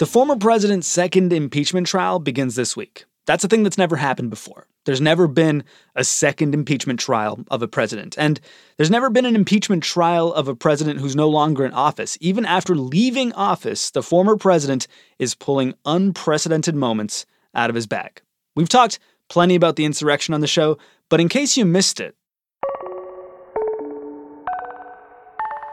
The former president's second impeachment trial begins this week. That's a thing that's never happened before. There's never been a second impeachment trial of a president. And there's never been an impeachment trial of a president who's no longer in office. Even after leaving office, the former president is pulling unprecedented moments out of his bag. We've talked plenty about the insurrection on the show, but in case you missed it,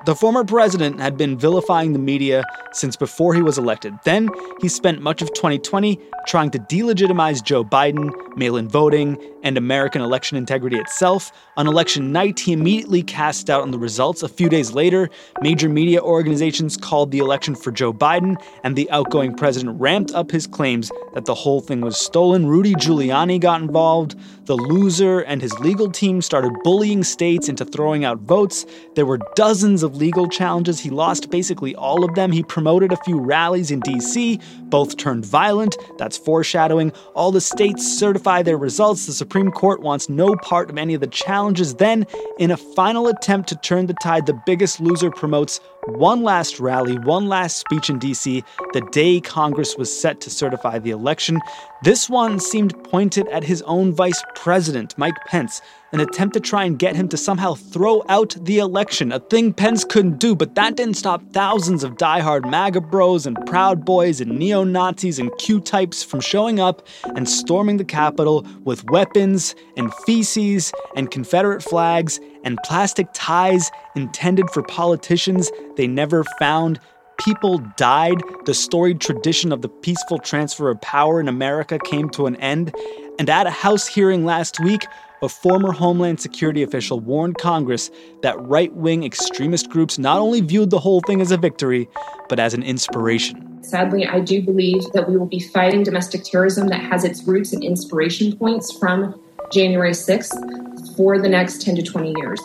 The former president had been vilifying the media since before he was elected. Then he spent much of 2020 trying to delegitimize Joe Biden, mail in voting, and American election integrity itself. On election night, he immediately cast doubt on the results. A few days later, major media organizations called the election for Joe Biden, and the outgoing president ramped up his claims that the whole thing was stolen. Rudy Giuliani got involved. The loser and his legal team started bullying states into throwing out votes. There were dozens of legal challenges. He lost basically all of them. He promoted a few rallies in D.C., both turned violent. That's foreshadowing. All the states certify their results. The Supreme Court wants no part of any of the challenges. Then, in a final attempt to turn the tide, the biggest loser promotes one last rally, one last speech in DC the day Congress was set to certify the election. This one seemed pointed at his own vice president, Mike Pence, an attempt to try and get him to somehow throw out the election, a thing Pence couldn't do, but that didn't stop thousands of diehard MAGA bros and Proud Boys and neo Nazis and Q types from showing up and storming the Capitol with weapons and feces and Confederate flags and plastic ties intended for politicians they never found. People died. The storied tradition of the peaceful transfer of power in America came to an end. And at a House hearing last week, a former Homeland Security official warned Congress that right wing extremist groups not only viewed the whole thing as a victory, but as an inspiration. Sadly, I do believe that we will be fighting domestic terrorism that has its roots and inspiration points from January 6th for the next 10 to 20 years.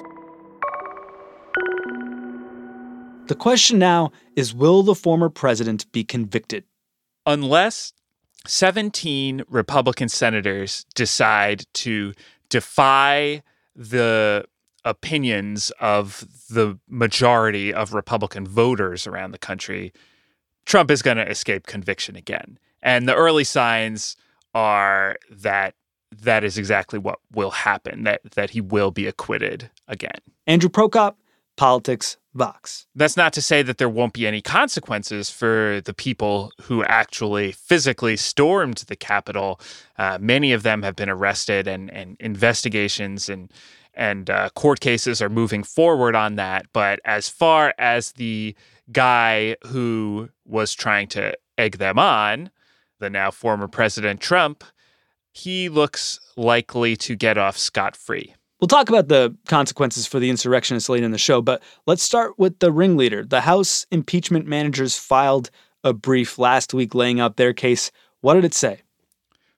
The question now is will the former president be convicted? Unless 17 Republican senators decide to defy the opinions of the majority of Republican voters around the country, Trump is going to escape conviction again. And the early signs are that that is exactly what will happen, that, that he will be acquitted again. Andrew Prokop, Politics That's not to say that there won't be any consequences for the people who actually physically stormed the Capitol. Uh, many of them have been arrested, and, and investigations and and uh, court cases are moving forward on that. But as far as the guy who was trying to egg them on, the now former President Trump, he looks likely to get off scot free. We'll talk about the consequences for the insurrectionists later in the show, but let's start with the ringleader. The House impeachment managers filed a brief last week laying out their case. What did it say?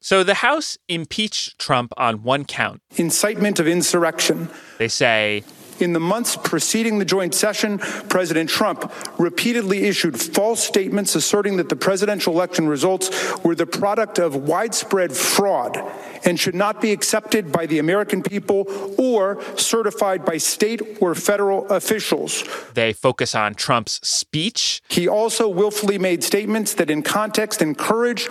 So the House impeached Trump on one count incitement of insurrection. They say in the months preceding the joint session, President Trump repeatedly issued false statements asserting that the presidential election results were the product of widespread fraud and should not be accepted by the American people or certified by state or federal officials. They focus on Trump's speech. He also willfully made statements that, in context, encouraged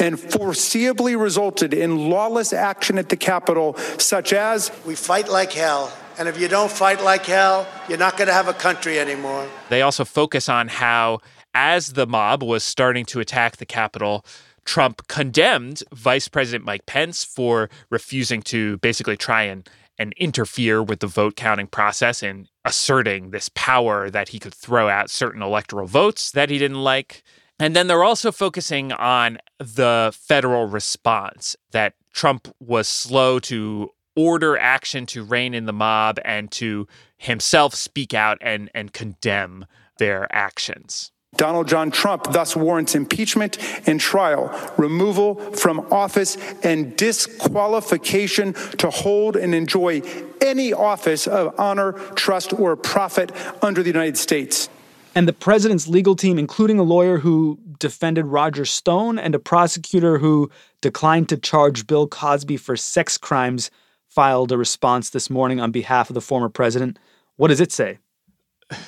and foreseeably resulted in lawless action at the Capitol, such as We fight like hell and if you don't fight like hell, you're not going to have a country anymore. They also focus on how, as the mob was starting to attack the Capitol, Trump condemned Vice President Mike Pence for refusing to basically try and, and interfere with the vote counting process and asserting this power that he could throw out certain electoral votes that he didn't like. And then they're also focusing on the federal response that Trump was slow to order action to rein in the mob and to himself speak out and, and condemn their actions. Donald John Trump thus warrants impeachment and trial, removal from office, and disqualification to hold and enjoy any office of honor, trust, or profit under the United States. And the president's legal team, including a lawyer who defended Roger Stone and a prosecutor who declined to charge Bill Cosby for sex crimes, filed a response this morning on behalf of the former president. What does it say?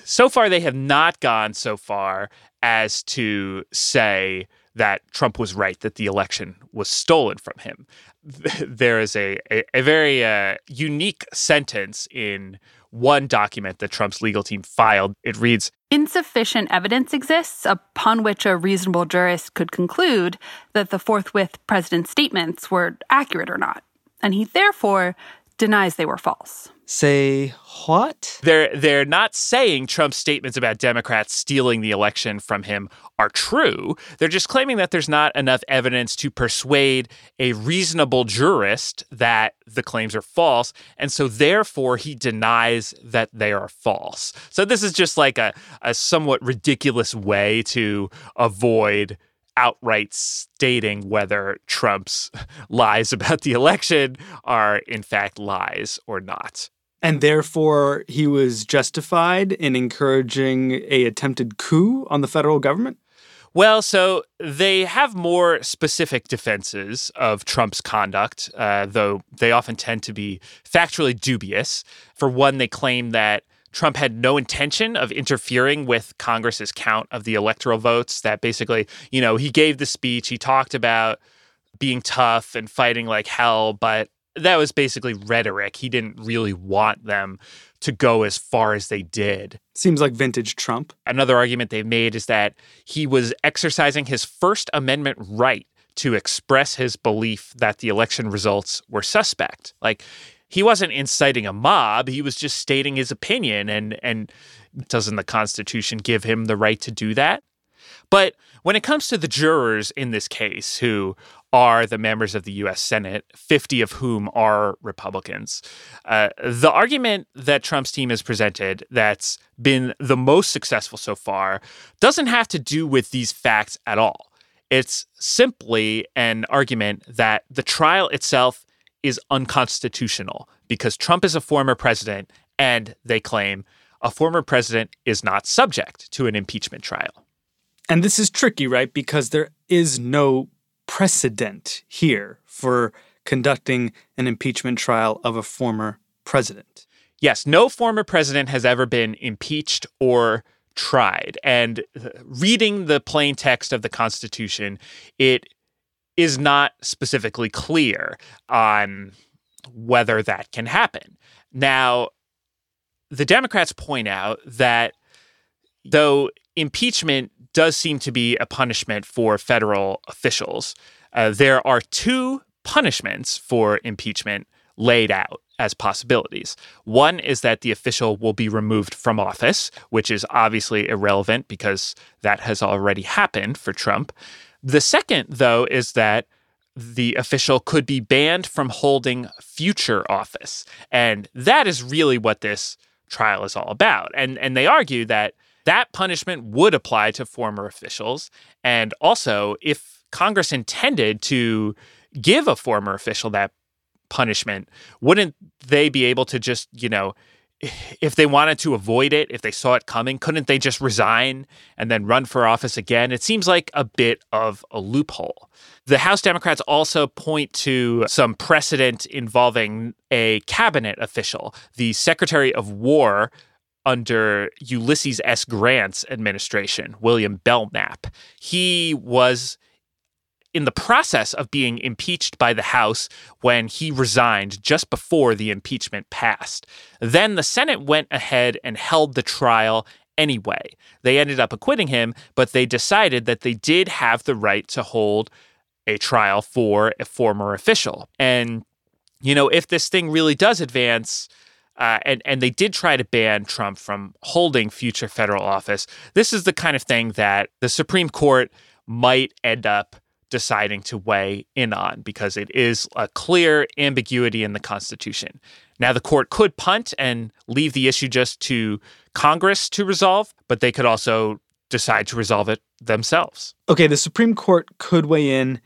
So far, they have not gone so far as to say that Trump was right that the election was stolen from him. There is a, a, a very uh, unique sentence in one document that Trump's legal team filed. It reads Insufficient evidence exists upon which a reasonable jurist could conclude that the forthwith president's statements were accurate or not, and he therefore denies they were false. Say what? They're they're not saying Trump's statements about Democrats stealing the election from him are true. They're just claiming that there's not enough evidence to persuade a reasonable jurist that the claims are false, and so therefore he denies that they are false. So this is just like a, a somewhat ridiculous way to avoid outright stating whether Trump's lies about the election are in fact lies or not. And therefore, he was justified in encouraging a attempted coup on the federal government? Well, so they have more specific defenses of Trump's conduct, uh, though they often tend to be factually dubious. For one, they claim that Trump had no intention of interfering with Congress's count of the electoral votes, that basically, you know, he gave the speech, he talked about being tough and fighting like hell, but that was basically rhetoric. He didn't really want them to go as far as they did. Seems like vintage Trump. Another argument they've made is that he was exercising his First Amendment right to express his belief that the election results were suspect. Like he wasn't inciting a mob, he was just stating his opinion and and doesn't the constitution give him the right to do that? But when it comes to the jurors in this case who are the members of the US Senate, 50 of whom are Republicans. Uh, the argument that Trump's team has presented that's been the most successful so far doesn't have to do with these facts at all. It's simply an argument that the trial itself is unconstitutional because Trump is a former president and they claim a former president is not subject to an impeachment trial. And this is tricky, right? Because there is no precedent here for conducting an impeachment trial of a former president. Yes, no former president has ever been impeached or tried. And uh, reading the plain text of the Constitution, it is not specifically clear on whether that can happen. Now, the Democrats point out that though impeachment does seem to be a punishment for federal officials. Uh, there are two punishments for impeachment laid out as possibilities. One is that the official will be removed from office, which is obviously irrelevant because that has already happened for Trump. The second, though, is that the official could be banned from holding future office. And that is really what this trial is all about. And and they argue that that punishment would apply to former officials. And also, if Congress intended to give a former official that punishment, wouldn't they be able to just, you know, if they wanted to avoid it, if they saw it coming, couldn't they just resign and then run for office again? It seems like a bit of a loophole. The House Democrats also point to some precedent involving a cabinet official, the Secretary of War under Ulysses S. Grant's administration, William Belknap. He was in the process of being impeached by the House when he resigned just before the impeachment passed. Then the Senate went ahead and held the trial anyway. They ended up acquitting him, but they decided that they did have the right to hold a trial for a former official. And, you know, if this thing really does advance, uh, and and they did try to ban Trump from holding future federal office. This is the kind of thing that the Supreme Court might end up deciding to weigh in on because it is a clear ambiguity in the Constitution. Now, the court could punt and leave the issue just to Congress to resolve, but they could also decide to resolve it themselves. Okay, the Supreme Court could weigh in.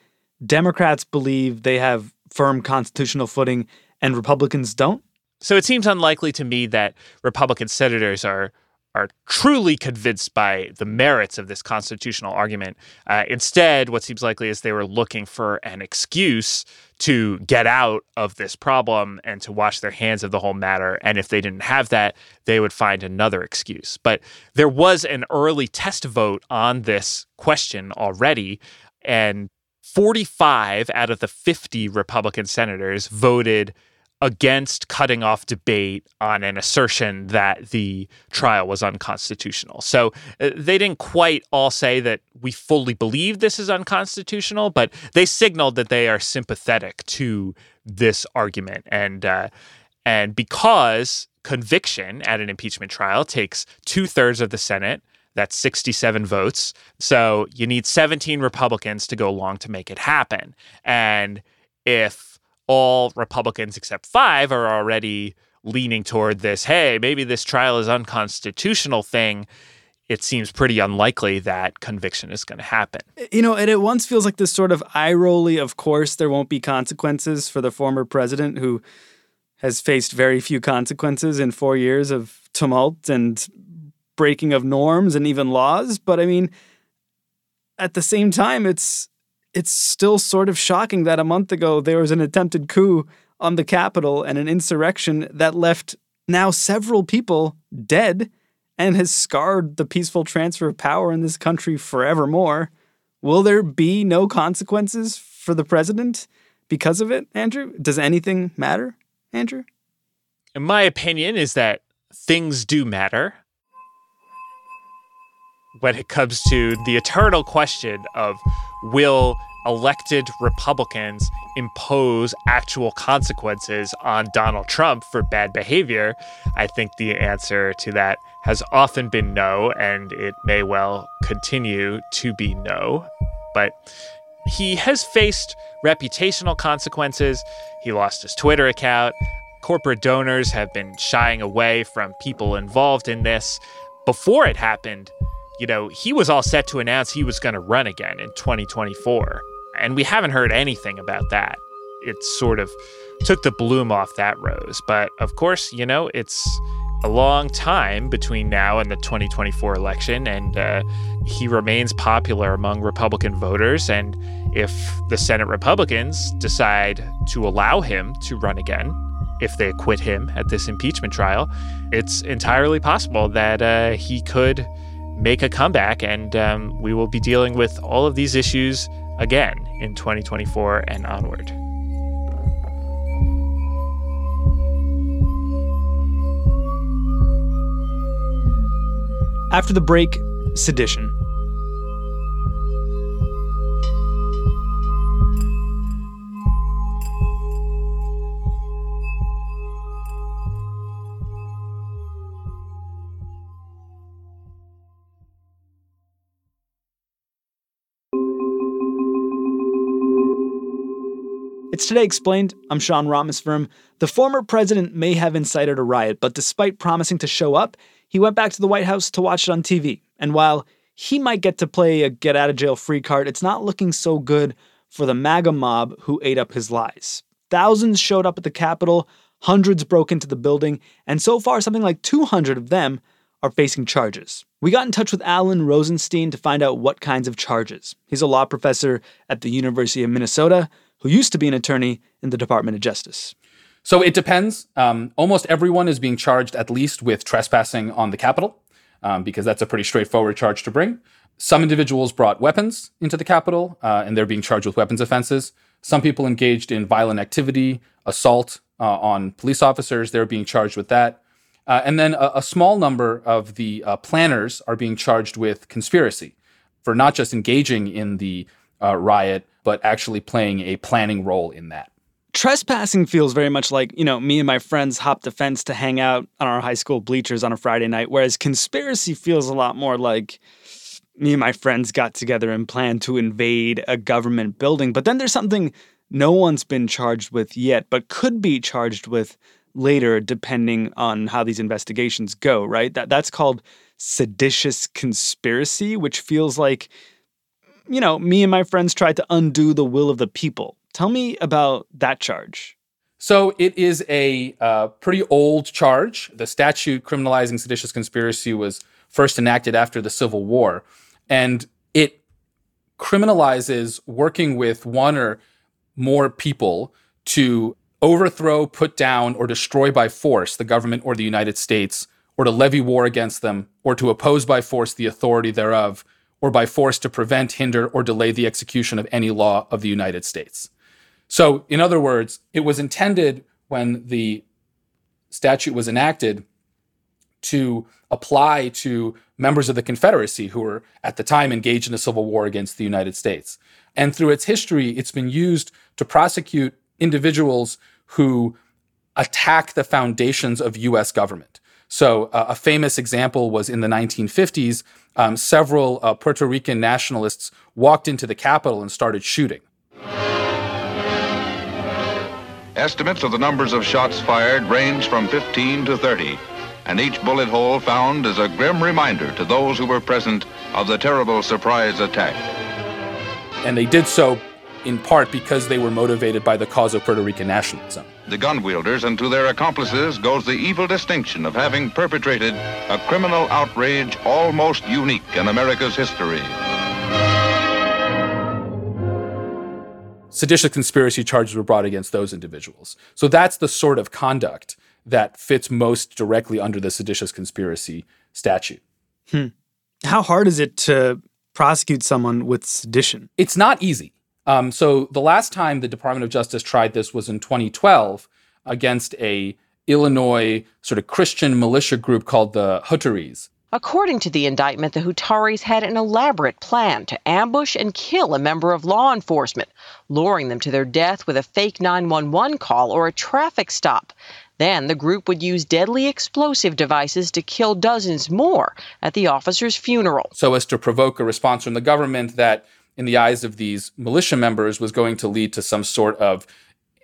Democrats believe they have firm constitutional footing and Republicans don't? So it seems unlikely to me that Republican senators are are truly convinced by the merits of this constitutional argument. Uh, instead, what seems likely is they were looking for an excuse to get out of this problem and to wash their hands of the whole matter. And if they didn't have that, they would find another excuse. But there was an early test vote on this question already. And 45 out of the 50 Republican senators voted against cutting off debate on an assertion that the trial was unconstitutional. So uh, they didn't quite all say that we fully believe this is unconstitutional, but they signaled that they are sympathetic to this argument. And uh, and because conviction at an impeachment trial takes two thirds of the Senate. That's 67 votes. So you need 17 Republicans to go along to make it happen. And if all Republicans except five are already leaning toward this, hey, maybe this trial is unconstitutional thing, it seems pretty unlikely that conviction is going to happen. Eh, you know, and it once feels like this sort of eye rolly, of course, there won't be consequences for the former president who has faced very few consequences in four years of tumult and breaking of norms and even laws. But I mean, at the same time, it's it's still sort of shocking that a month ago there was an attempted coup on the Capitol and an insurrection that left now several people dead and has scarred the peaceful transfer of power in this country forevermore. Will there be no consequences for the president because of it, Andrew? Does anything matter, Andrew? In my opinion, is that things do matter when it comes to the eternal question of will elected Republicans impose actual consequences on Donald Trump for bad behavior? I think the answer to that has often been no, and it may well continue to be no. But he has faced reputational consequences. He lost his Twitter account. Corporate donors have been shying away from people involved in this. Before it happened, you know, he was all set to announce he was going to run again in 2024. And we haven't heard anything about that. It sort of took the bloom off that rose. But of course, you know, it's a long time between now and the 2024 election, and uh, he remains popular among Republican voters. And if the Senate Republicans decide to allow him to run again, if they acquit him at this impeachment trial, it's entirely possible that uh, he could make a comeback, and um, we will be dealing with all of these issues again in 2024 and onward. After the break, sedition. It's Today Explained. I'm Sean Rameswaram. The former president may have incited a riot, but despite promising to show up, he went back to the White House to watch it on TV. And while he might get to play a get out of jail free card, it's not looking so good for the MAGA mob who ate up his lies. Thousands showed up at the Capitol, hundreds broke into the building, and so far, something like 200 of them are facing charges. We got in touch with Alan Rosenstein to find out what kinds of charges. He's a law professor at the University of Minnesota who used to be an attorney in the Department of Justice. So it depends. Um, almost everyone is being charged at least with trespassing on the Capitol, um, because that's a pretty straightforward charge to bring. Some individuals brought weapons into the Capitol, uh, and they're being charged with weapons offenses. Some people engaged in violent activity, assault uh, on police officers, they're being charged with that. Uh, and then a, a, small number of the uh, planners are being charged with conspiracy for not just engaging in the uh, riot, but actually playing a planning role in that. Trespassing feels very much like, you know, me and my friends hopped the fence to hang out on our high school bleachers on a Friday night, whereas conspiracy feels a lot more like me and my friends got together and planned to invade a government building. But then there's something no one's been charged with yet, but could be charged with later depending on how these investigations go, right? That that's called seditious conspiracy, which feels like you know, me and my friends tried to undo the will of the people. Tell me about that charge. So it is a uh, pretty old charge. The statute criminalizing seditious conspiracy was first enacted after the Civil War, and it criminalizes working with one or more people to overthrow, put down, or destroy by force the government or the United States, or to levy war against them, or to oppose by force the authority thereof, or by force to prevent, hinder, or delay the execution of any law of the United States. So, in other words, it was intended when the statute was enacted to apply to members of the Confederacy who were at the time engaged in a civil war against the United States. And through its history, it's been used to prosecute individuals who attack the foundations of US government. So, uh, a famous example was in the 1950s, um, several uh, Puerto Rican nationalists walked into the Capitol and started shooting. Estimates of the numbers of shots fired range from 15 to 30, and each bullet hole found is a grim reminder to those who were present of the terrible surprise attack. And they did so in part because they were motivated by the cause of Puerto Rican nationalism. The gun wielders and to their accomplices goes the evil distinction of having perpetrated a criminal outrage almost unique in America's history. seditious conspiracy charges were brought against those individuals. So that's the sort of conduct that fits most directly under the seditious conspiracy statute. Hmm. How hard is it to prosecute someone with sedition? It's not easy. Um, so the last time the Department of Justice tried this was in 2012 against a Illinois sort of Christian militia group called the Hutaree. According to the indictment, the Hutaree had an elaborate plan to ambush and kill a member of law enforcement, luring them to their death with a fake 911 call or a traffic stop. Then the group would use deadly explosive devices to kill dozens more at the officer's funeral. So as to provoke a response from the government that, in the eyes of these militia members, was going to lead to some sort of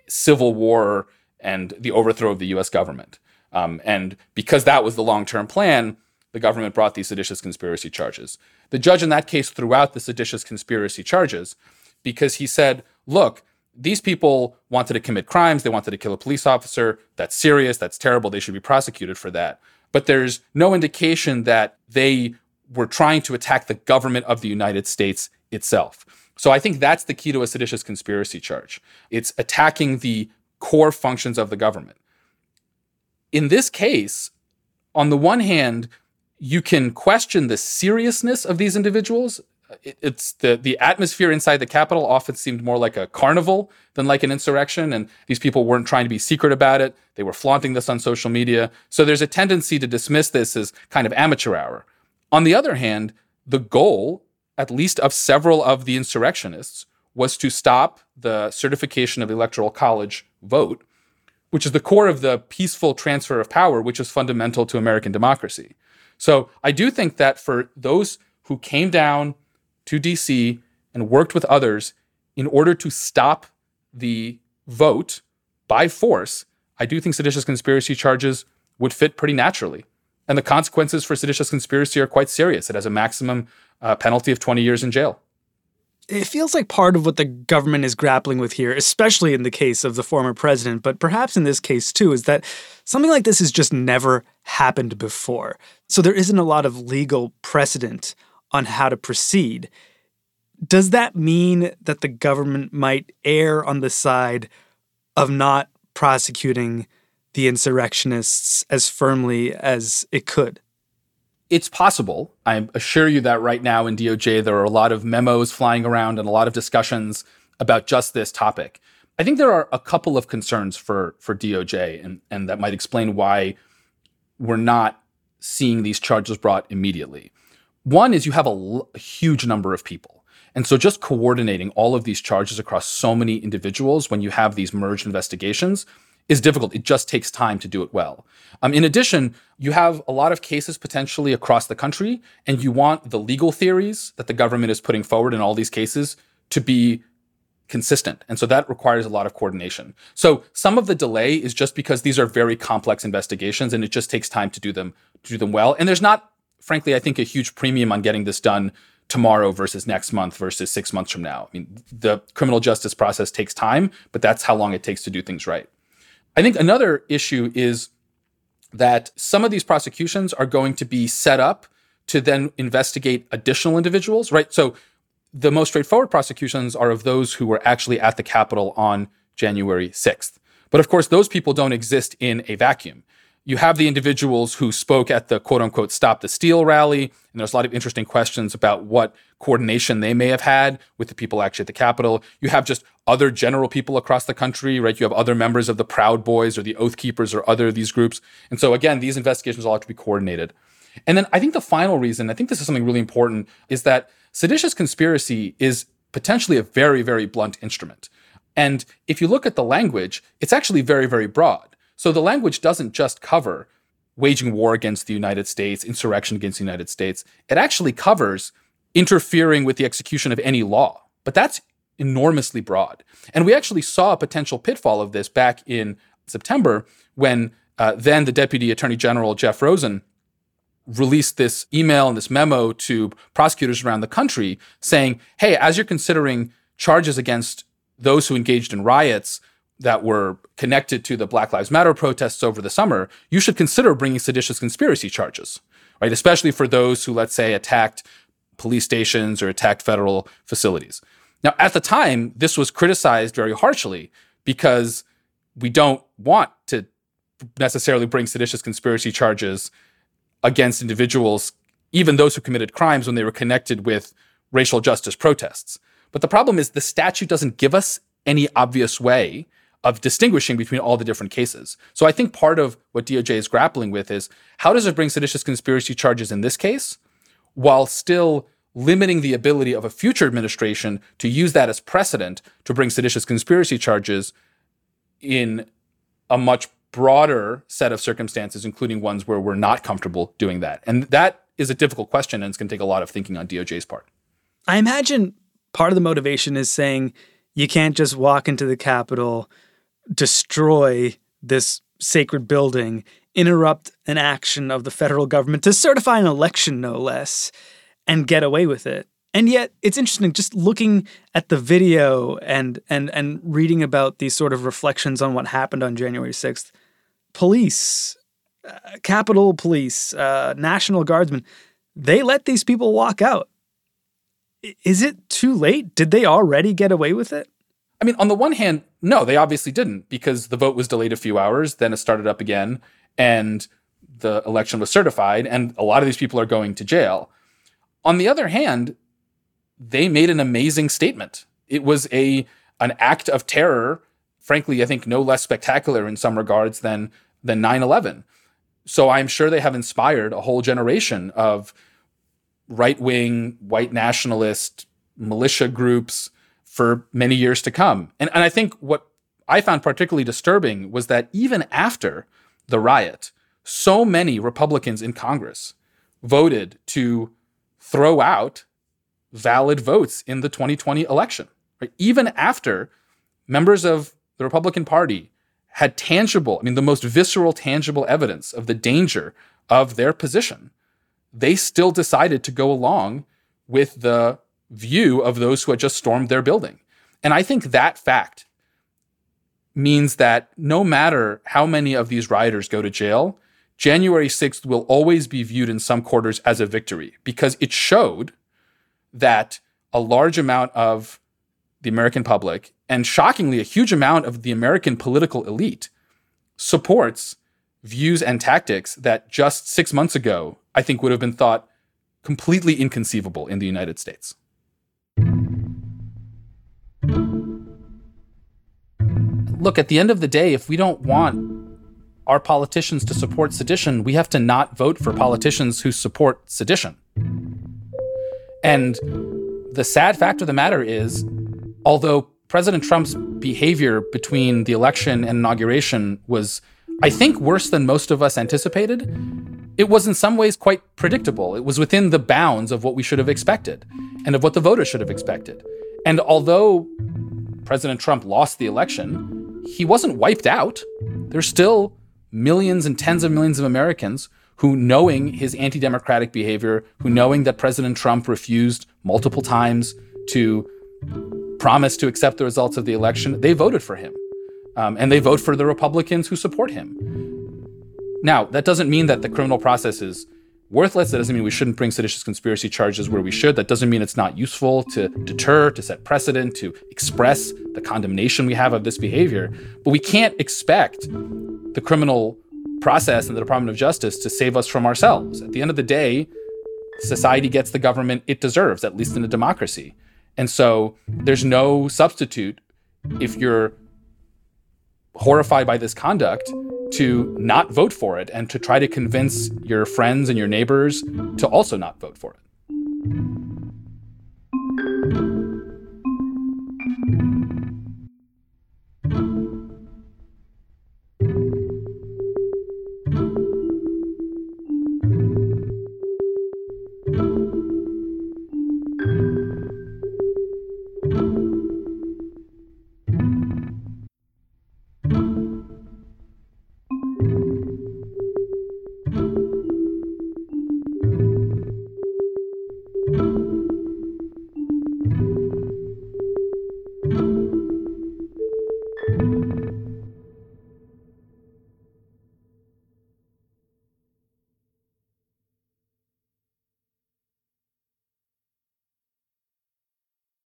civil war and the overthrow of the US government. Um, and because that was the long term plan, the government brought these seditious conspiracy charges. The judge in that case threw out the seditious conspiracy charges because he said, look, these people wanted to commit crimes. They wanted to kill a police officer. That's serious. That's terrible. They should be prosecuted for that. But there's no indication that they were trying to attack the government of the United States itself. So I think that's the key to a seditious conspiracy charge. It's attacking the core functions of the government. In this case, on the one hand, you can question the seriousness of these individuals. It's the the atmosphere inside the Capitol often seemed more like a carnival than like an insurrection, and these people weren't trying to be secret about it. They were flaunting this on social media. So there's a tendency to dismiss this as kind of amateur hour. On the other hand, the goal, at least of several of the insurrectionists, was to stop the certification of the Electoral College vote, which is the core of the peaceful transfer of power, which is fundamental to American democracy. So I do think that for those who came down to DC and worked with others in order to stop the vote by force, I do think seditious conspiracy charges would fit pretty naturally. And the consequences for seditious conspiracy are quite serious. It has a maximum uh, penalty of 20 years in jail it feels like part of what the government is grappling with here, especially in the case of the former president, but perhaps in this case too, is that something like this has just never happened before. So there isn't a lot of legal precedent on how to proceed. Does that mean that the government might err on the side of not prosecuting the insurrectionists as firmly as it could? It's possible. I assure you that right now in DOJ, there are a lot of memos flying around and a lot of discussions about just this topic. I think there are a couple of concerns for, for DOJ, and, and that might explain why we're not seeing these charges brought immediately. One is you have a, l- a huge number of people. And so just coordinating all of these charges across so many individuals when you have these merged investigations is difficult. It just takes time to do it well. Um, in addition, you have a lot of cases potentially across the country, and you want the legal theories that the government is putting forward in all these cases to be consistent. And so that requires a lot of coordination. So some of the delay is just because these are very complex investigations and it just takes time to do them to do them well. And there's not, frankly, I think a huge premium on getting this done tomorrow versus next month versus six months from now. I mean, the criminal justice process takes time, but that's how long it takes to do things right. I think another issue is that some of these prosecutions are going to be set up to then investigate additional individuals, right? So the most straightforward prosecutions are of those who were actually at the Capitol on January 6th. But of course, those people don't exist in a vacuum. You have the individuals who spoke at the quote unquote Stop the Steal rally, and there's a lot of interesting questions about what coordination they may have had with the people actually at the Capitol. You have just other general people across the country, right? You have other members of the Proud Boys or the Oath Keepers or other of these groups. And so again, these investigations all have to be coordinated. And then I think the final reason, I think this is something really important, is that seditious conspiracy is potentially a very, very blunt instrument. And if you look at the language, it's actually very, very broad. So the language doesn't just cover waging war against the United States, insurrection against the United States. It actually covers interfering with the execution of any law. But that's enormously broad. And we actually saw a potential pitfall of this back in September when uh, then the Deputy Attorney General Jeff Rosen released this email and this memo to prosecutors around the country saying, hey, as you're considering charges against those who engaged in riots that were connected to the Black Lives Matter protests over the summer, you should consider bringing seditious conspiracy charges, right? Especially for those who, let's say, attacked police stations or attacked federal facilities. Now, at the time, this was criticized very harshly because we don't want to necessarily bring seditious conspiracy charges against individuals, even those who committed crimes when they were connected with racial justice protests. But the problem is the statute doesn't give us any obvious way of distinguishing between all the different cases. So I think part of what DOJ is grappling with is how does it bring seditious conspiracy charges in this case while still limiting the ability of a future administration to use that as precedent to bring seditious conspiracy charges in a much broader set of circumstances, including ones where we're not comfortable doing that. And that is a difficult question, and it's going to take a lot of thinking on DOJ's part. I imagine part of the motivation is saying you can't just walk into the Capitol, destroy this sacred building, interrupt an action of the federal government to certify an election, no less, and get away with it. And yet, it's interesting just looking at the video and and and reading about these sort of reflections on what happened on January sixth police, uh, Capitol Police, uh, National Guardsmen, they let these people walk out. Is it too late? Did they already get away with it? I mean, on the one hand, no, they obviously didn't because the vote was delayed a few hours, then it started up again, and the election was certified, and a lot of these people are going to jail. On the other hand, they made an amazing statement. It was a an act of terror frankly, I think no less spectacular in some regards than than 9/11. So I'm sure they have inspired a whole generation of right-wing white nationalist militia groups for many years to come. And and I think what I found particularly disturbing was that even after the riot, so many Republicans in Congress voted to throw out valid votes in the 2020 election. Right? Even after members of the Republican Party had tangible, I mean, the most visceral, tangible evidence of the danger of their position, they still decided to go along with the view of those who had just stormed their building. And I think that fact means that no matter how many of these rioters go to jail, January 6th will always be viewed in some quarters as a victory because it showed that a large amount of the American public, and shockingly, a huge amount of the American political elite supports views and tactics that just six months ago, I think would have been thought completely inconceivable in the United States. Look, at the end of the day, if we don't want our politicians to support sedition, we have to not vote for politicians who support sedition. And the sad fact of the matter is Although President Trump's behavior between the election and inauguration was, I think, worse than most of us anticipated, it was in some ways quite predictable. It was within the bounds of what we should have expected and of what the voters should have expected. And although President Trump lost the election, he wasn't wiped out. There's still millions and tens of millions of Americans who, knowing his anti democratic behavior, who, knowing that President Trump refused multiple times to promise to accept the results of the election, they voted for him. um, and they vote for the Republicans who support him. Now, that doesn't mean that the criminal process is worthless. That doesn't mean we shouldn't bring seditious conspiracy charges where we should. That doesn't mean it's not useful to deter, to set precedent, to express the condemnation we have of this behavior. But we can't expect the criminal process and the Department of Justice to save us from ourselves. At the end of the day, society gets the government it deserves, at least in a democracy. And so there's no substitute if you're horrified by this conduct to not vote for it and to try to convince your friends and your neighbors to also not vote for it.